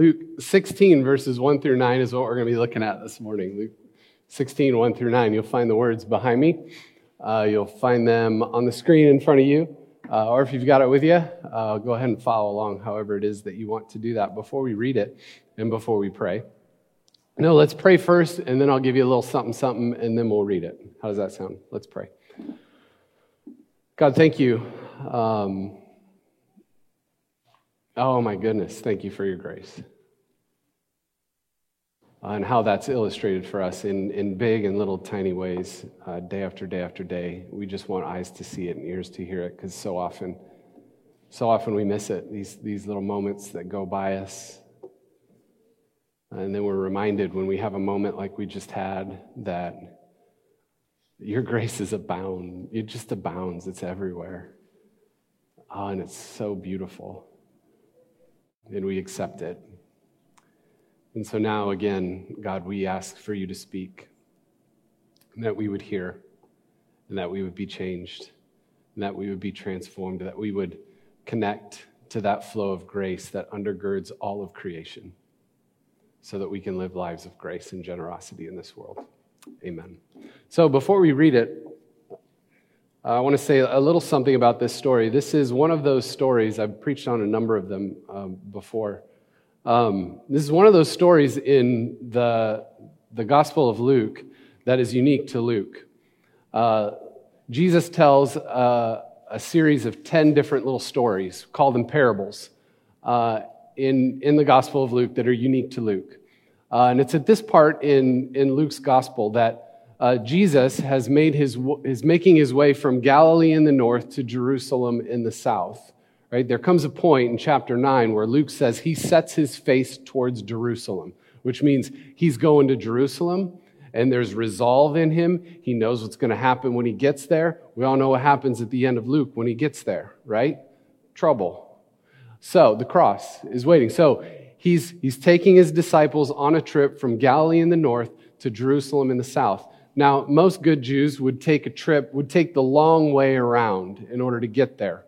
Luke 16, verses 1 through 9 is what we're going to be looking at this morning. Luke 16, 1 through 9. You'll find the words behind me. Uh, you'll find them on the screen in front of you. Uh, or if you've got it with you, uh, go ahead and follow along, however it is that you want to do that before we read it and before we pray. No, let's pray first, and then I'll give you a little something, something, and then we'll read it. How does that sound? Let's pray. God, thank you. Um, oh, my goodness. Thank you for your grace. Uh, and how that's illustrated for us in, in big and little tiny ways, uh, day after day after day. We just want eyes to see it and ears to hear it because so often, so often we miss it, these, these little moments that go by us. And then we're reminded when we have a moment like we just had that your grace is abound. It just abounds, it's everywhere. Oh, and it's so beautiful. And we accept it. And so now, again, God, we ask for you to speak, and that we would hear, and that we would be changed, and that we would be transformed, that we would connect to that flow of grace that undergirds all of creation, so that we can live lives of grace and generosity in this world. Amen. So before we read it, I want to say a little something about this story. This is one of those stories, I've preached on a number of them um, before um, this is one of those stories in the, the Gospel of Luke that is unique to Luke. Uh, Jesus tells uh, a series of 10 different little stories, call them parables, uh, in, in the Gospel of Luke that are unique to Luke. Uh, and it's at this part in, in Luke's Gospel that uh, Jesus has made his, is making his way from Galilee in the north to Jerusalem in the south. Right? There comes a point in chapter 9 where Luke says he sets his face towards Jerusalem, which means he's going to Jerusalem and there's resolve in him. He knows what's going to happen when he gets there. We all know what happens at the end of Luke when he gets there, right? Trouble. So the cross is waiting. So he's, he's taking his disciples on a trip from Galilee in the north to Jerusalem in the south. Now, most good Jews would take a trip, would take the long way around in order to get there.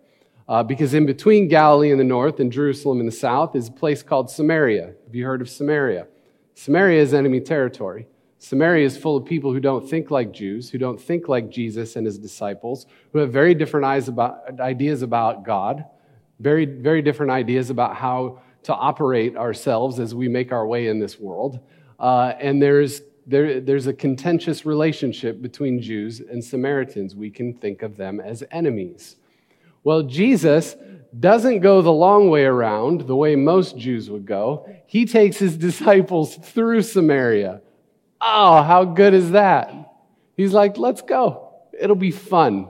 Uh, because in between Galilee in the north and Jerusalem in the south is a place called Samaria. Have you heard of Samaria? Samaria is enemy territory. Samaria is full of people who don't think like Jews, who don't think like Jesus and his disciples, who have very different about, ideas about God, very, very different ideas about how to operate ourselves as we make our way in this world. Uh, and there's, there, there's a contentious relationship between Jews and Samaritans. We can think of them as enemies. Well, Jesus doesn't go the long way around, the way most Jews would go. He takes his disciples through Samaria. Oh, how good is that? He's like, let's go. It'll be fun,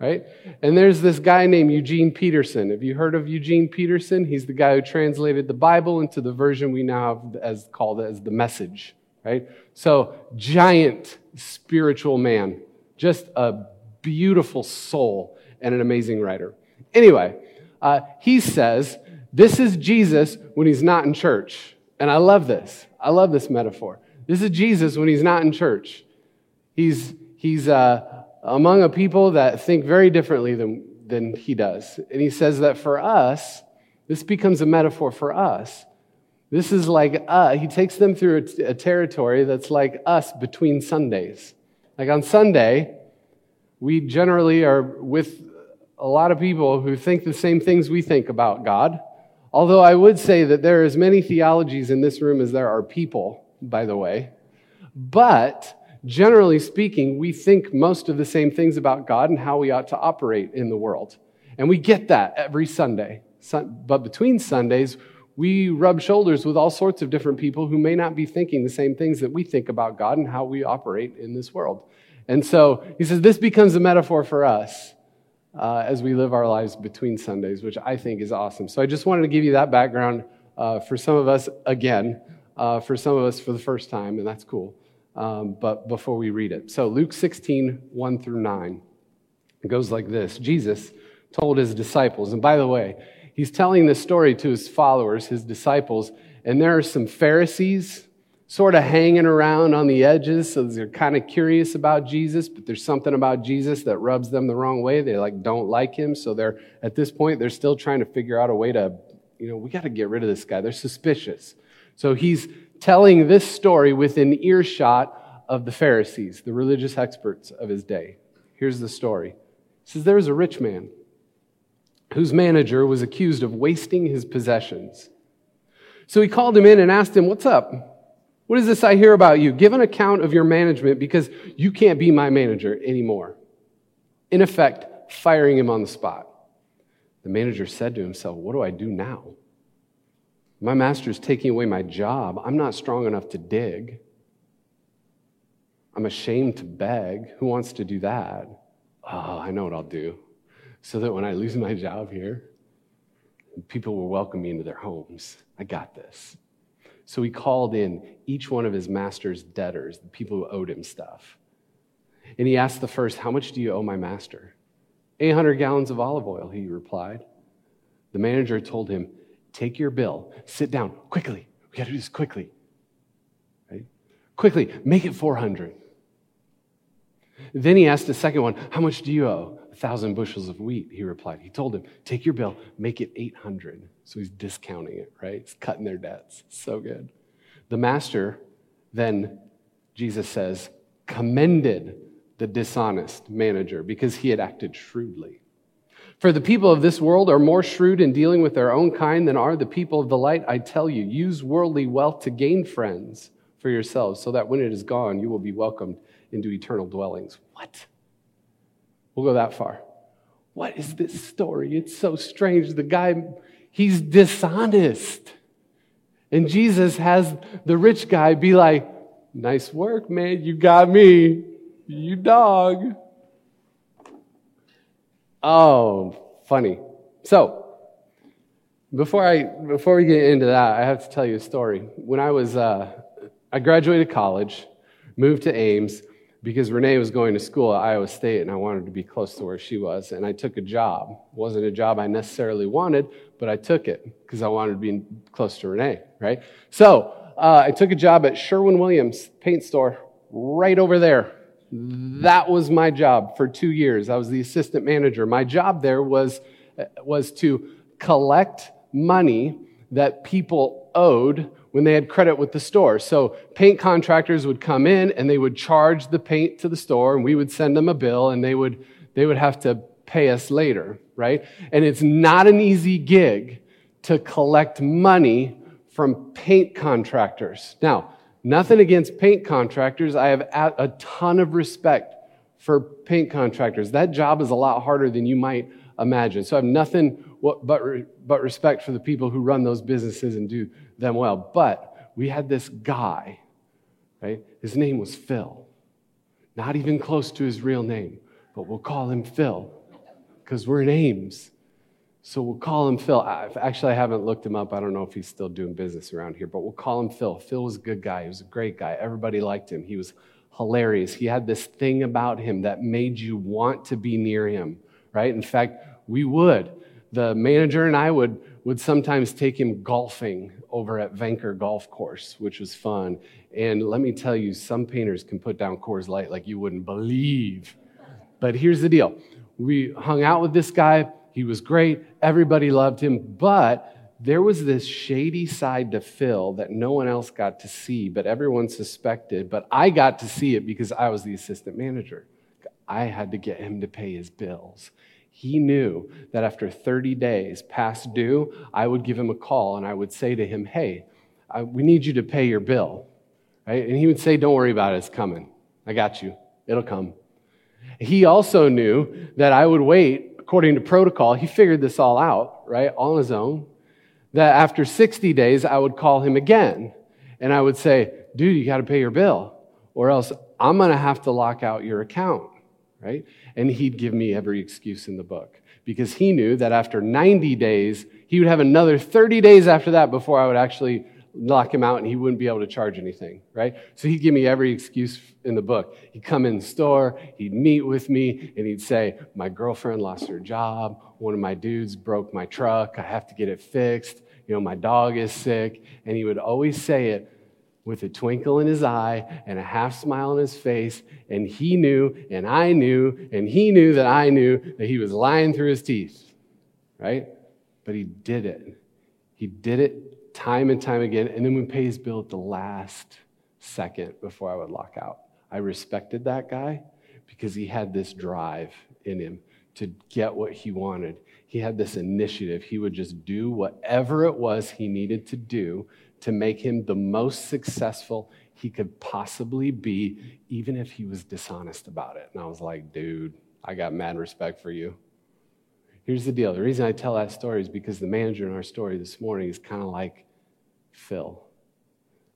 right? And there's this guy named Eugene Peterson. Have you heard of Eugene Peterson? He's the guy who translated the Bible into the version we now have as called as the message, right? So, giant spiritual man, just a beautiful soul and an amazing writer. Anyway, uh, he says, This is Jesus when he's not in church. And I love this. I love this metaphor. This is Jesus when he's not in church. He's, he's uh, among a people that think very differently than, than he does. And he says that for us, this becomes a metaphor for us. This is like, uh, he takes them through a, a territory that's like us between Sundays. Like on Sunday, we generally are with a lot of people who think the same things we think about God. Although I would say that there are as many theologies in this room as there are people, by the way. But generally speaking, we think most of the same things about God and how we ought to operate in the world. And we get that every Sunday. But between Sundays, we rub shoulders with all sorts of different people who may not be thinking the same things that we think about God and how we operate in this world. And so he says this becomes a metaphor for us uh, as we live our lives between Sundays, which I think is awesome. So I just wanted to give you that background uh, for some of us again, uh, for some of us for the first time, and that's cool. Um, but before we read it, so Luke 16, 1 through 9, it goes like this Jesus told his disciples, and by the way, he's telling this story to his followers, his disciples, and there are some Pharisees sort of hanging around on the edges, so they're kind of curious about Jesus, but there's something about Jesus that rubs them the wrong way. They like don't like him, so they're at this point they're still trying to figure out a way to you know, we got to get rid of this guy. They're suspicious. So he's telling this story within earshot of the Pharisees, the religious experts of his day. Here's the story. He says, There was a rich man whose manager was accused of wasting his possessions. So he called him in and asked him, What's up? What is this I hear about you? Give an account of your management because you can't be my manager anymore. In effect, firing him on the spot. The manager said to himself, What do I do now? My master is taking away my job. I'm not strong enough to dig. I'm ashamed to beg. Who wants to do that? Oh, I know what I'll do. So that when I lose my job here, people will welcome me into their homes. I got this. So he called in each one of his master's debtors, the people who owed him stuff. And he asked the first, How much do you owe my master? 800 gallons of olive oil, he replied. The manager told him, Take your bill, sit down quickly. We got to do this quickly. Right? Quickly, make it 400. Then he asked the second one, How much do you owe? Thousand bushels of wheat, he replied. He told him, Take your bill, make it 800. So he's discounting it, right? He's cutting their debts. So good. The master then, Jesus says, commended the dishonest manager because he had acted shrewdly. For the people of this world are more shrewd in dealing with their own kind than are the people of the light. I tell you, use worldly wealth to gain friends for yourselves, so that when it is gone, you will be welcomed into eternal dwellings. What? We'll go that far. What is this story? It's so strange. The guy, he's dishonest. And Jesus has the rich guy be like, Nice work, man. You got me. You dog. Oh, funny. So, before I before we get into that, I have to tell you a story. When I was uh, I graduated college, moved to Ames because Renee was going to school at Iowa State, and I wanted to be close to where she was. And I took a job. It wasn't a job I necessarily wanted, but I took it because I wanted to be close to Renee. Right. So uh, I took a job at Sherwin Williams paint store right over there that was my job for two years. I was the assistant manager. My job there was, was to collect money that people owed when they had credit with the store. So paint contractors would come in and they would charge the paint to the store and we would send them a bill and they would, they would have to pay us later, right? And it's not an easy gig to collect money from paint contractors. Now, Nothing against paint contractors. I have a ton of respect for paint contractors. That job is a lot harder than you might imagine. So I have nothing but, but respect for the people who run those businesses and do them well. But we had this guy, right? His name was Phil. Not even close to his real name, but we'll call him Phil because we're in Ames. So we'll call him Phil. Actually, I haven't looked him up. I don't know if he's still doing business around here, but we'll call him Phil. Phil was a good guy. He was a great guy. Everybody liked him. He was hilarious. He had this thing about him that made you want to be near him, right? In fact, we would. The manager and I would, would sometimes take him golfing over at Veenker Golf Course, which was fun. And let me tell you, some painters can put down Coors Light like you wouldn't believe. But here's the deal we hung out with this guy he was great. Everybody loved him. But there was this shady side to Phil that no one else got to see, but everyone suspected. But I got to see it because I was the assistant manager. I had to get him to pay his bills. He knew that after 30 days past due, I would give him a call and I would say to him, Hey, I, we need you to pay your bill. Right? And he would say, Don't worry about it, it's coming. I got you. It'll come. He also knew that I would wait according to protocol, he figured this all out, right, on his own. That after 60 days, I would call him again. And I would say, dude, you got to pay your bill, or else I'm going to have to lock out your account, right? And he'd give me every excuse in the book because he knew that after 90 days, he would have another 30 days after that before I would actually lock him out and he wouldn't be able to charge anything, right? So he'd give me every excuse in the book. He'd come in store, he'd meet with me, and he'd say, My girlfriend lost her job. One of my dudes broke my truck. I have to get it fixed. You know, my dog is sick. And he would always say it with a twinkle in his eye and a half smile on his face. And he knew, and I knew, and he knew that I knew that he was lying through his teeth, right? But he did it He did it time and time again, and then would pay his bill at the last second before I would lock out. I respected that guy because he had this drive in him to get what he wanted. He had this initiative. He would just do whatever it was he needed to do to make him the most successful he could possibly be, even if he was dishonest about it. And I was like, dude, I got mad respect for you. Here's the deal the reason I tell that story is because the manager in our story this morning is kind of like Phil.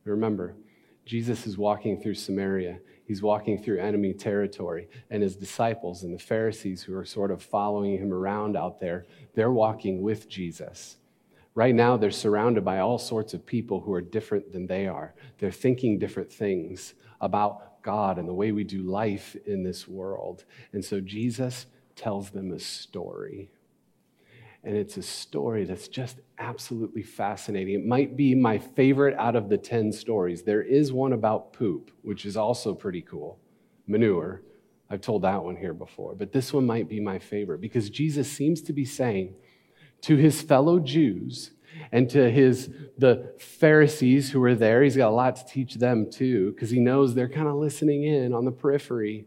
Remember, Jesus is walking through Samaria. He's walking through enemy territory. And his disciples and the Pharisees who are sort of following him around out there, they're walking with Jesus. Right now, they're surrounded by all sorts of people who are different than they are. They're thinking different things about God and the way we do life in this world. And so Jesus tells them a story. And it's a story that's just absolutely fascinating. It might be my favorite out of the 10 stories. There is one about poop, which is also pretty cool manure. I've told that one here before, but this one might be my favorite because Jesus seems to be saying, to his fellow Jews and to his the Pharisees who were there. He's got a lot to teach them too, because he knows they're kind of listening in on the periphery.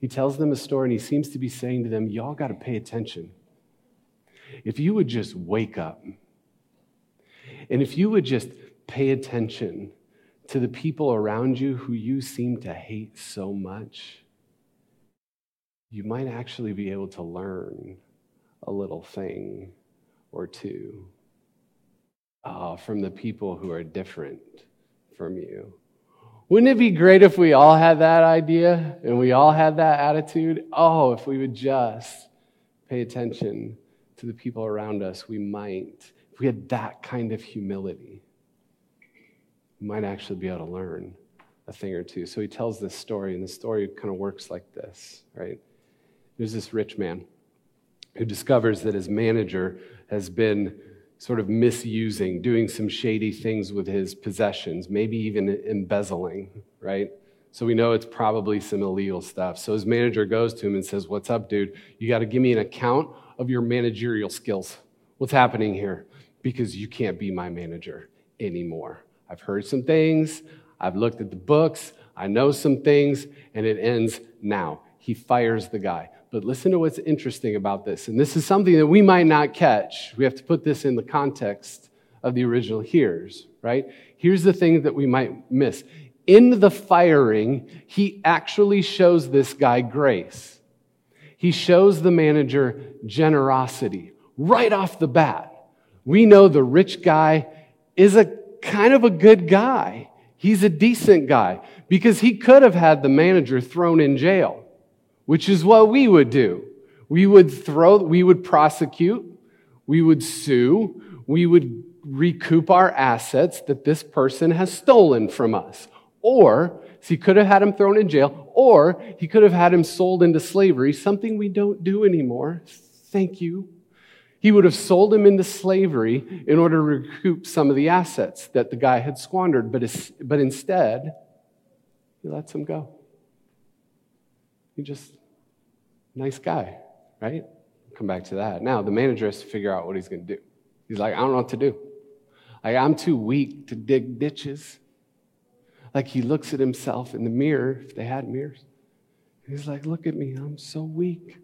He tells them a story and he seems to be saying to them, Y'all got to pay attention. If you would just wake up, and if you would just pay attention to the people around you who you seem to hate so much, you might actually be able to learn a little thing or two uh, from the people who are different from you. Wouldn't it be great if we all had that idea and we all had that attitude? Oh, if we would just pay attention to the people around us, we might, if we had that kind of humility, we might actually be able to learn a thing or two. So he tells this story, and the story kind of works like this, right? There's this rich man who discovers that his manager has been sort of misusing, doing some shady things with his possessions, maybe even embezzling, right? So we know it's probably some illegal stuff. So his manager goes to him and says, What's up, dude? You got to give me an account of your managerial skills. What's happening here? Because you can't be my manager anymore. I've heard some things, I've looked at the books, I know some things, and it ends now. He fires the guy. But listen to what's interesting about this. And this is something that we might not catch. We have to put this in the context of the original hearers, right? Here's the thing that we might miss. In the firing, he actually shows this guy grace. He shows the manager generosity right off the bat. We know the rich guy is a kind of a good guy. He's a decent guy because he could have had the manager thrown in jail which is what we would do. We would throw, we would prosecute, we would sue, we would recoup our assets that this person has stolen from us. Or, so he could have had him thrown in jail, or he could have had him sold into slavery, something we don't do anymore. Thank you. He would have sold him into slavery in order to recoup some of the assets that the guy had squandered, but, but instead, he lets him go. He just Nice guy, right? Come back to that. Now, the manager has to figure out what he's going to do. He's like, I don't know what to do. Like, I'm too weak to dig ditches. Like, he looks at himself in the mirror, if they had mirrors. He's like, Look at me, I'm so weak.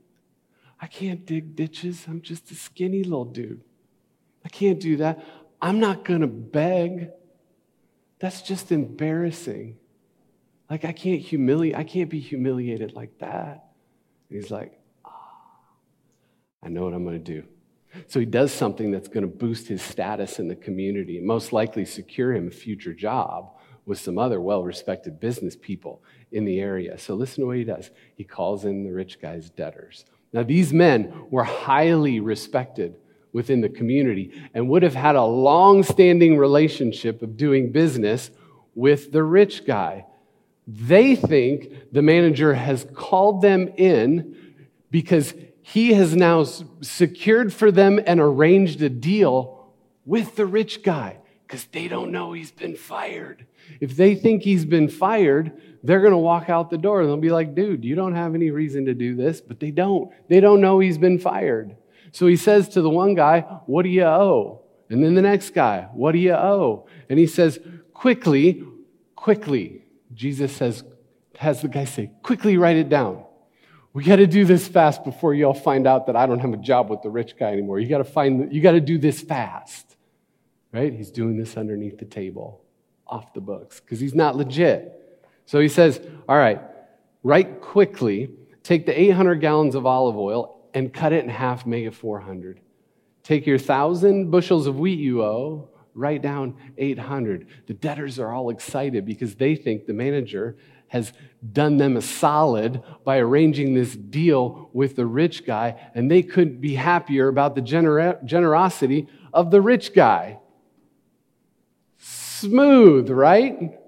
I can't dig ditches. I'm just a skinny little dude. I can't do that. I'm not going to beg. That's just embarrassing. Like, I can't humiliate, I can't be humiliated like that. He's like, ah, I know what I'm going to do. So he does something that's going to boost his status in the community and most likely secure him a future job with some other well respected business people in the area. So listen to what he does. He calls in the rich guy's debtors. Now, these men were highly respected within the community and would have had a long standing relationship of doing business with the rich guy. They think the manager has called them in because he has now secured for them and arranged a deal with the rich guy because they don't know he's been fired. If they think he's been fired, they're going to walk out the door and they'll be like, dude, you don't have any reason to do this, but they don't. They don't know he's been fired. So he says to the one guy, What do you owe? And then the next guy, what do you owe? And he says, quickly, quickly. Jesus says, has the guy say, quickly write it down. We got to do this fast before you all find out that I don't have a job with the rich guy anymore. You got to find, you got to do this fast. Right? He's doing this underneath the table, off the books, because he's not legit. So he says, all right, write quickly, take the 800 gallons of olive oil and cut it in half, make it 400. Take your thousand bushels of wheat you owe, write down 800. The debtors are all excited because they think the manager has done them a solid by arranging this deal with the rich guy, and they couldn't be happier about the gener- generosity of the rich guy. Smooth, right?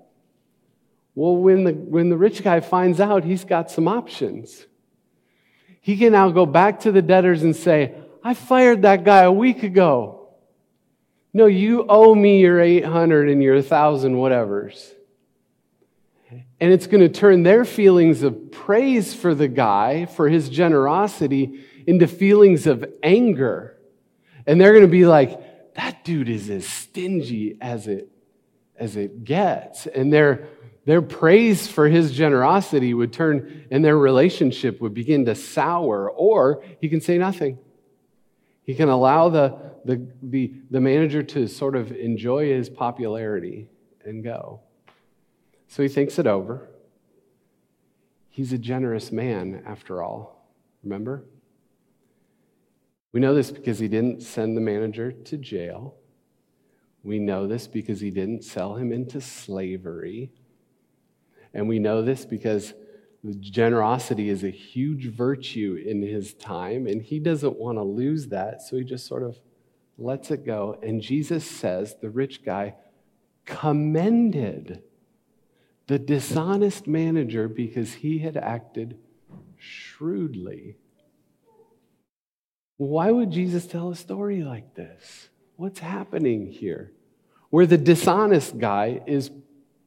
Well, when the, when the rich guy finds out, he's got some options. He can now go back to the debtors and say, I fired that guy a week ago. No, you owe me your 800 and your 1,000 whatevers. And it's going to turn their feelings of praise for the guy, for his generosity, into feelings of anger. And they're going to be like, that dude is as stingy as it, as it gets. And their, their praise for his generosity would turn, and their relationship would begin to sour, or he can say nothing. He can allow the, the, the, the manager to sort of enjoy his popularity and go. So he thinks it over. He's a generous man, after all. Remember? We know this because he didn't send the manager to jail. We know this because he didn't sell him into slavery. And we know this because generosity is a huge virtue in his time, and he doesn't want to lose that, so he just sort of lets it go. And Jesus says the rich guy commended the dishonest manager because he had acted shrewdly. Why would Jesus tell a story like this? What's happening here? Where the dishonest guy is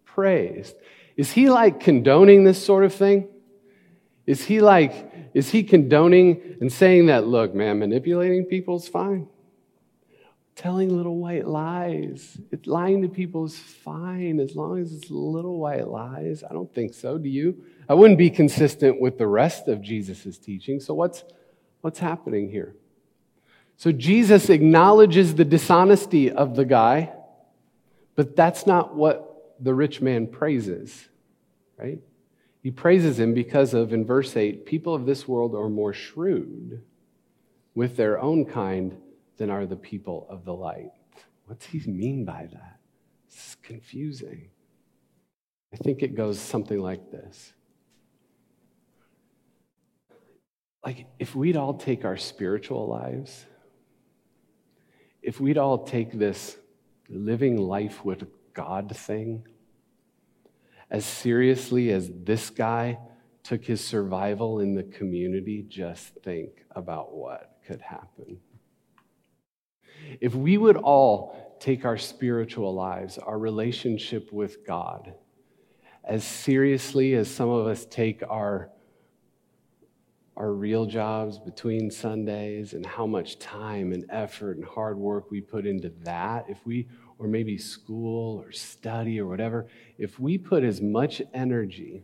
praised. Is he like condoning this sort of thing? Is he like, is he condoning and saying that, look, man, manipulating people is fine? Telling little white lies. It, lying to people is fine as long as it's little white lies. I don't think so. Do you? I wouldn't be consistent with the rest of Jesus' teaching. So, what's, what's happening here? So, Jesus acknowledges the dishonesty of the guy, but that's not what the rich man praises, right? He praises him because of, in verse 8, people of this world are more shrewd with their own kind than are the people of the light. What's he mean by that? It's confusing. I think it goes something like this. Like, if we'd all take our spiritual lives, if we'd all take this living life with God thing as seriously as this guy took his survival in the community, just think about what could happen. If we would all take our spiritual lives, our relationship with God, as seriously as some of us take our, our real jobs between Sundays and how much time and effort and hard work we put into that, if we, or maybe school or study or whatever, if we put as much energy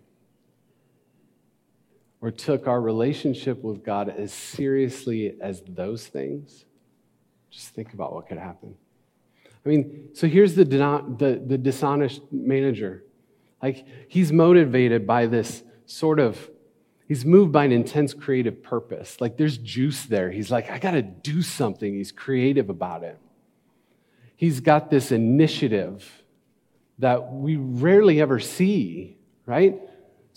or took our relationship with God as seriously as those things, just think about what could happen. I mean, so here's the, the, the dishonest manager. Like, he's motivated by this sort of, he's moved by an intense creative purpose. Like, there's juice there. He's like, I got to do something. He's creative about it. He's got this initiative that we rarely ever see, right?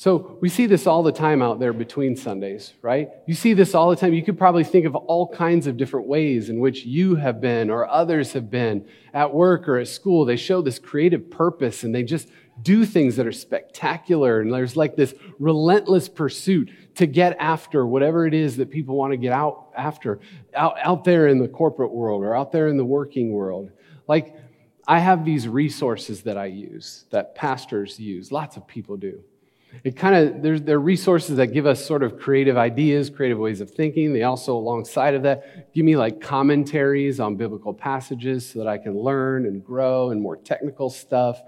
So we see this all the time out there between Sundays, right? You see this all the time. You could probably think of all kinds of different ways in which you have been or others have been at work or at school. They show this creative purpose and they just do things that are spectacular. And there's like this relentless pursuit to get after whatever it is that people want to get out after out, out there in the corporate world or out there in the working world. Like, I have these resources that I use, that pastors use, lots of people do It kind of, there's, there are resources that give us sort of creative ideas, creative ways of thinking. They also, alongside of that, give me like commentaries on biblical passages so that I can learn and grow and more technical stuff.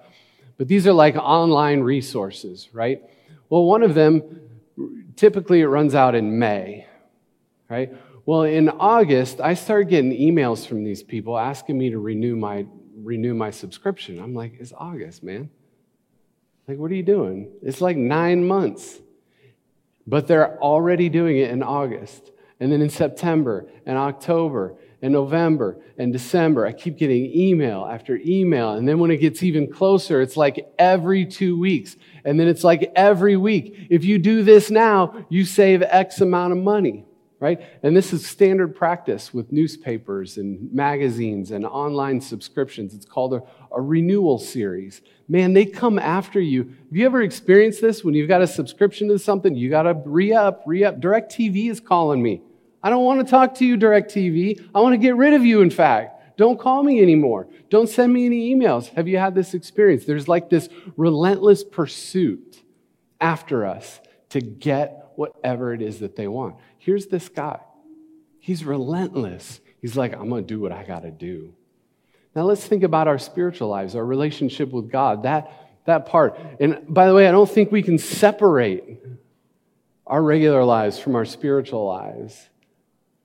But these are like online resources, right? Well, one of them, typically it runs out in May, right? Well, in August, I started getting emails from these people asking me to renew my renew my subscription. I'm like, it's August, man. Like, what are you doing? It's like nine months. But they're already doing it in August. And then in September and October and November and December, I keep getting email after email. And then when it gets even closer, it's like every two weeks. And then it's like every week. If you do this now, you save X amount of money right? And this is standard practice with newspapers and magazines and online subscriptions. It's called a, a, renewal series. Man, they come after you. Have you ever experienced this when you've got a subscription to something? You got to re up, re up. DirecTV is calling me. I don't want to talk to you, DirecTV. I want to get rid of you, in fact. Don't call me anymore. Don't send me any emails. Have you had this experience? There's like this relentless pursuit after us to get whatever it is that they want. Here's this guy. He's relentless. He's like, I'm going to do what I got to do. Now let's think about our spiritual lives, our relationship with God, that, that part. And by the way, I don't think we can separate our regular lives from our spiritual lives.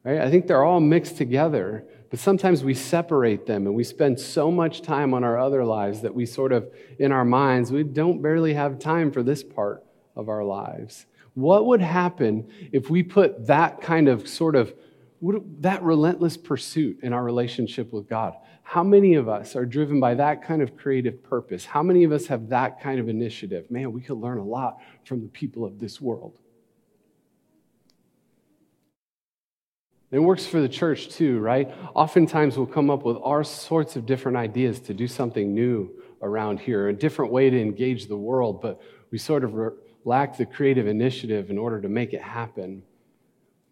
Right? I think they're all mixed together, but sometimes we separate them and we spend so much time on our other lives that we sort of, in our minds, we don't barely have time for this part of our lives. What would happen if we put that kind of sort of that relentless pursuit in our relationship with God? How many of us are driven by that kind of creative purpose? How many of us have that kind of initiative? Man, we could learn a lot from the people of this world. It works for the church too, right? Oftentimes we'll come up with all sorts of different ideas to do something new around here, a different way to engage the world, but we sort of lack the creative initiative in order to make it happen.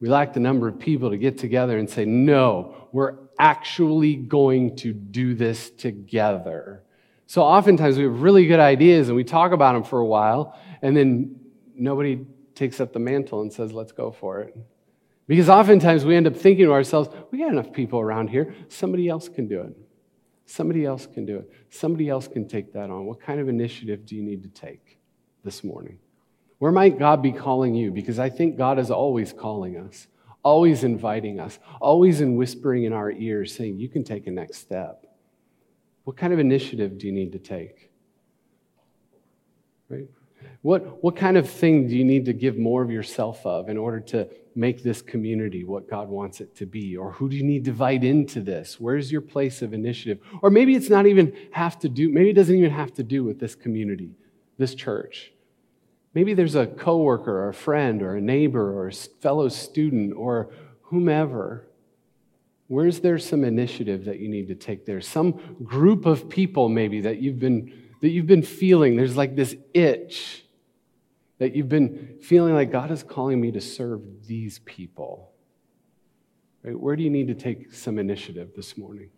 We lack the number of people to get together and say, no, we're actually going to do this together. So oftentimes we have really good ideas and we talk about them for a while, and then nobody takes up the mantle and says, let's go for it. Because oftentimes we end up thinking to ourselves, we got enough people around here, somebody else can do it. Somebody else can do it. Somebody else can take that on. What kind of initiative do you need to take this morning? Where might God be calling you? Because I think God is always calling us, always inviting us, always in whispering in our ears, saying, You can take a next step. What kind of initiative do you need to take? Right? What, what kind of thing do you need to give more of yourself of in order to make this community what God wants it to be? Or who do you need to invite into this? Where's your place of initiative? Or maybe it's not even have to do, maybe it doesn't even have to do with this community, this church. Maybe there's a coworker or a friend or a neighbor or a fellow student or whomever. Where's there some initiative that you need to take there? Some group of people maybe that you've been that you've been feeling. There's like this itch that you've been feeling like God is calling me to serve these people. Right? Where do you need to take some initiative this morning?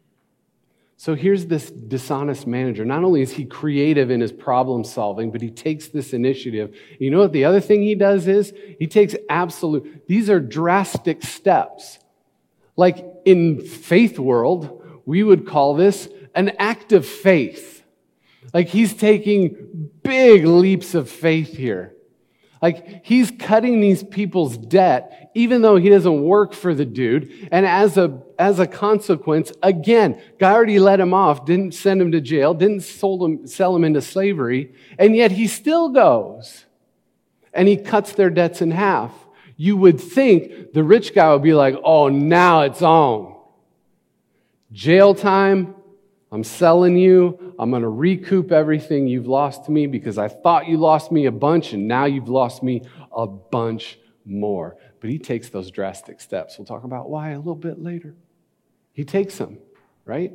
So here's this dishonest manager. Not only is he creative in his problem solving, but he takes this initiative. You know what the other thing he does is? He takes absolute, these are drastic steps. Like in faith world, we would call this an act of faith. Like he's taking big leaps of faith here. Like he's cutting these people's debt, even though he doesn't work for the dude. And as a, as a consequence, again, God already let him off, didn't send him to jail, didn't him, sell him into slavery. And yet he still goes and he cuts their debts in half. You would think the rich guy would be like, oh, now it's on. Jail time, I'm selling you. I'm going to recoup everything you've lost to me because I thought you lost me a bunch and now you've lost me a bunch more. But he takes those drastic steps. We'll talk about why a little bit later. He takes them, right?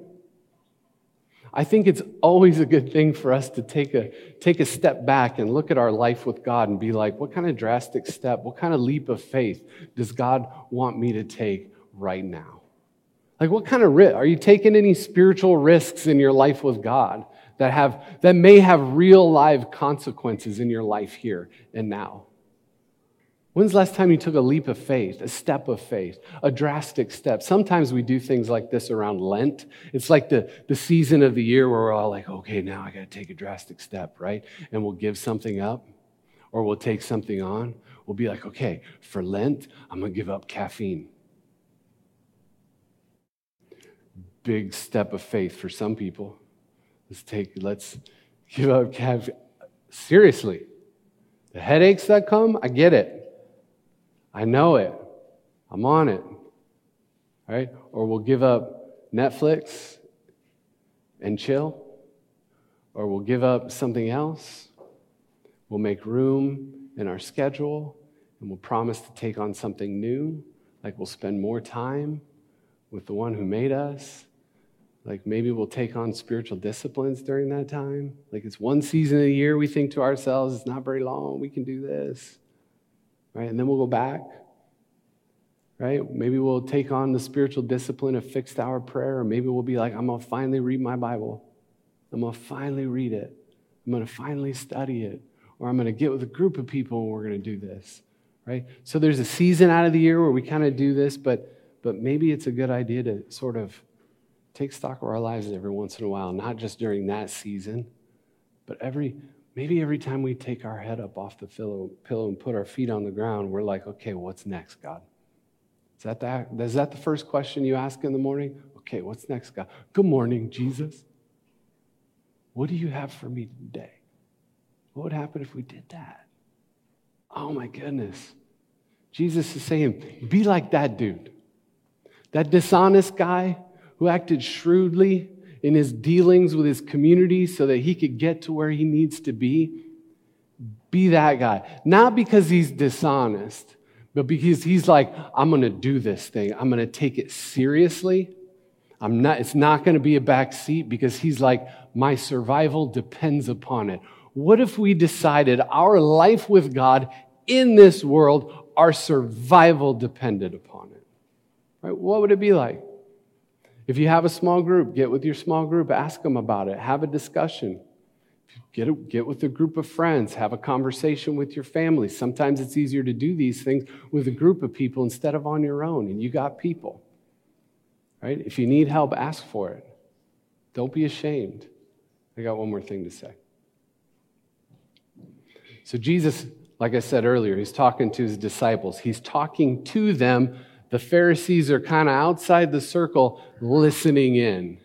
I think it's always a good thing for us to take a, take a step back and look at our life with God and be like, what kind of drastic step, what kind of leap of faith does God want me to take right now? Like, what kind of risk? Are you taking any spiritual risks in your life with God that have that may have real live consequences in your life here and now. When's the last time you took a leap of faith, a step of faith, a drastic step? Sometimes we do things like this around Lent. It's like the, the season of the year where we're all like, okay, now I got to take a drastic step, right? And we'll give something up or we'll take something on. We'll be like, okay, for Lent, I'm going to give up caffeine. Big step of faith for some people. Let's take, let's give up caffeine. Seriously, the headaches that come, I get it. I know it. I'm on it. Right? Or we'll give up Netflix and chill. Or we'll give up something else. We'll make room in our schedule and we'll promise to take on something new. Like we'll spend more time with the one who made us. Like maybe we'll take on spiritual disciplines during that time. Like it's one season of the year, we think to ourselves, it's not very long, we can do this right? And then we'll go back, right? Maybe we'll take on the spiritual discipline of fixed hour prayer, or maybe we'll be like, I'm to finally read my Bible. I'm to finally read it. I'm to finally study it. Or I'm to get with a group of people and we're to do this, right? So there's a season out of the year where we kind of do this, but, but maybe it's a good idea to sort of take stock of our lives every once in a while, not just during that season, but every Maybe every time we take our head up off the pillow, pillow and put our feet on the ground, we're like, okay, what's next, God? Is that, that, is that the first question you ask in the morning? Okay, what's next, God? Good morning, Jesus. What do you have for me today? What would happen if we did that? Oh my goodness. Jesus is saying, be like that dude. That dishonest guy who acted shrewdly in his dealings with his community so that he could get to where he needs to be. Be that guy. Not because he's dishonest, but because he's like, I'm going to do this thing. I'm going to take it seriously. I'm not, it's not going to be a back seat because he's like, my survival depends upon it. What if we decided our life with God in this world, our survival depended upon it? Right? What would it be like? If you have a small group, get with your small group, ask them about it, have a discussion. Get, a, get with a group of friends, have a conversation with your family. Sometimes it's easier to do these things with a group of people instead of on your own, and you got people. Right? If you need help, ask for it. Don't be ashamed. I got one more thing to say. So, Jesus, like I said earlier, he's talking to his disciples. He's talking to them the Pharisees are kind of outside the circle listening in,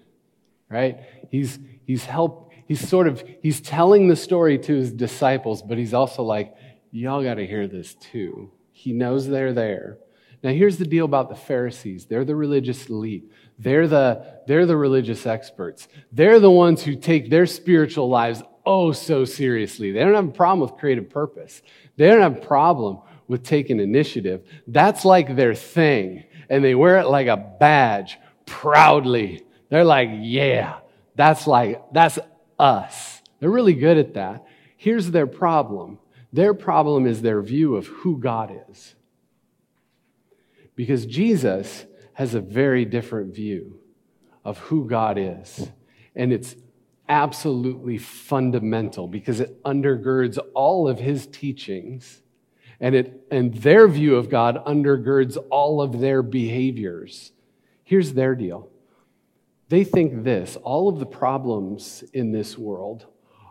right? He's, he's help, he's sort of, he's telling the story to his disciples, but he's also like, y'all got to hear this too. He knows they're there. Now, here's the deal about the Pharisees. They're the religious elite. They're the, they're the religious experts. They're the ones who take their spiritual lives oh so seriously. They don't have a problem with creative purpose. They don't have a problem with taking initiative. That's like their thing. And they wear it like a badge proudly. They're like, yeah, that's like, that's us. They're really good at that. Here's their problem their problem is their view of who God is. Because Jesus has a very different view of who God is. And it's absolutely fundamental because it undergirds all of his teachings and, it, and their view of God undergirds all of their behaviors. Here's their deal they think this all of the problems in this world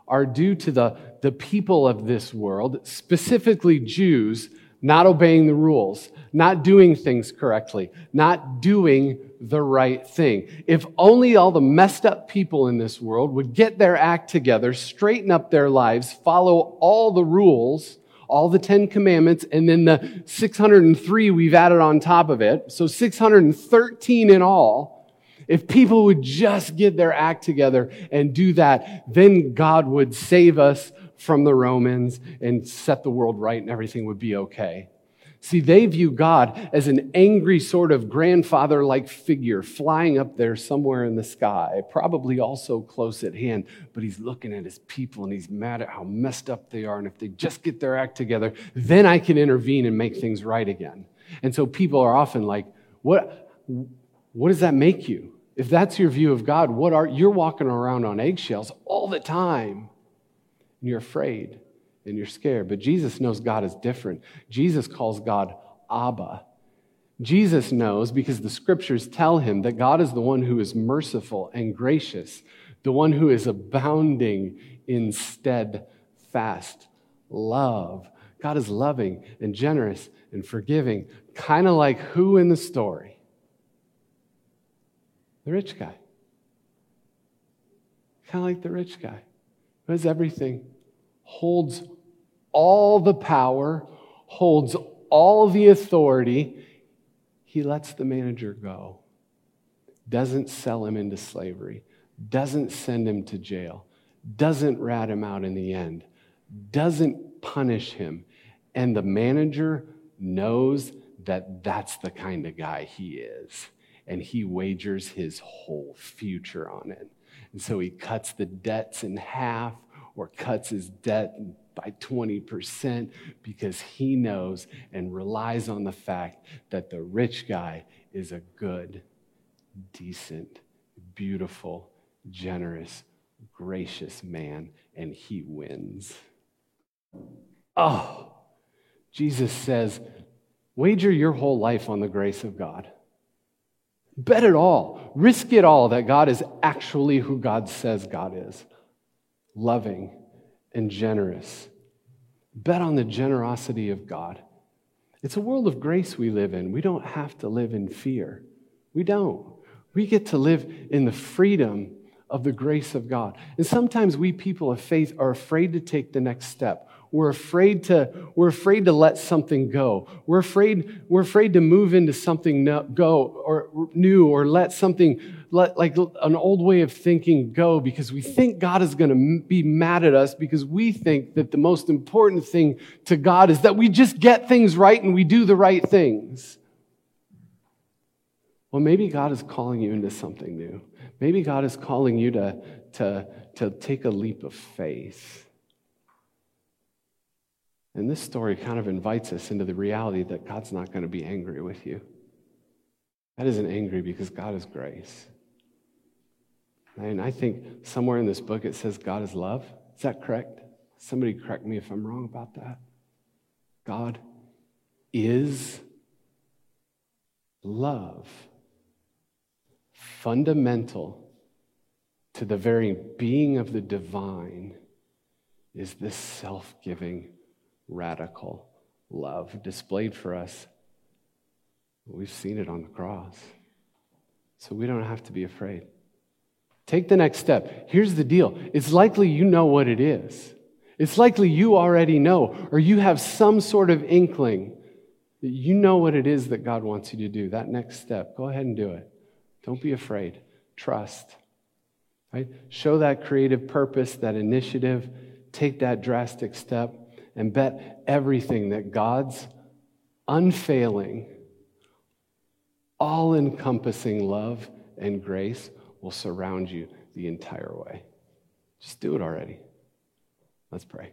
are due to the, the people of this world, specifically Jews, not obeying the rules, not doing things correctly, not doing the right thing. If only all the messed up people in this world would get their act together, straighten up their lives, follow all the rules, all the 10 commandments, and then the 603 we've added on top of it. So 613 in all. If people would just get their act together and do that, then God would save us from the Romans and set the world right and everything would be okay. See, they view God as an angry sort of grandfather like figure flying up there somewhere in the sky, probably also close at hand, but he's looking at his people and he's mad at how messed up they are. And if they just get their act together, then I can intervene and make things right again. And so people are often like, what, what does that make you? If that's your view of God, what are you're walking around on eggshells all the time. And you're afraid and you're scared. But Jesus knows God is different. Jesus calls God Abba. Jesus knows because the scriptures tell him that God is the one who is merciful and gracious, the one who is abounding in steadfast love. God is loving and generous and forgiving, kind of like who in the story? The rich guy. Kind of like the rich guy who has everything, holds all the power, holds all the authority. He lets the manager go, doesn't sell him into slavery, doesn't send him to jail, doesn't rat him out in the end, doesn't punish him. And the manager knows that that's the kind of guy he is. And he wagers his whole future on it. And so he cuts the debts in half or cuts his debt by 20% because he knows and relies on the fact that the rich guy is a good, decent, beautiful, generous, gracious man, and he wins. Oh, Jesus says, wager your whole life on the grace of God. Bet it all. Risk it all that God is actually who God says God is loving and generous. Bet on the generosity of God. It's a world of grace we live in. We don't have to live in fear. We don't. We get to live in the freedom of the grace of God. And sometimes we people of faith are afraid to take the next step. We're afraid to, we're afraid to let something go. We're afraid, we're afraid to move into something no, go or new or let something, let, like an old way of thinking go because we think God is going to be mad at us because we think that the most important thing to God is that we just get things right and we do the right things. Well, maybe God is calling you into something new. Maybe God is calling you to, to, to take a leap of faith and this story kind of invites us into the reality that God's not going to be angry with you. God isn't angry because God is grace. And I think somewhere in this book it says God is love. Is that correct? Somebody correct me if I'm wrong about that. God is love. Fundamental to the very being of the divine is this self giving radical love displayed for us. We've seen it on the cross. So we don't have to be afraid. Take the next step. Here's the deal it's likely you know what it is. It's likely you already know, or you have some sort of inkling that you know what it is that God wants you to do. That next step, go ahead and do it. Don't be afraid. Trust. Right? Show that creative purpose, that initiative. Take that drastic step and bet everything that God's unfailing, all encompassing love and grace will surround you the entire way. Just do it already. Let's pray.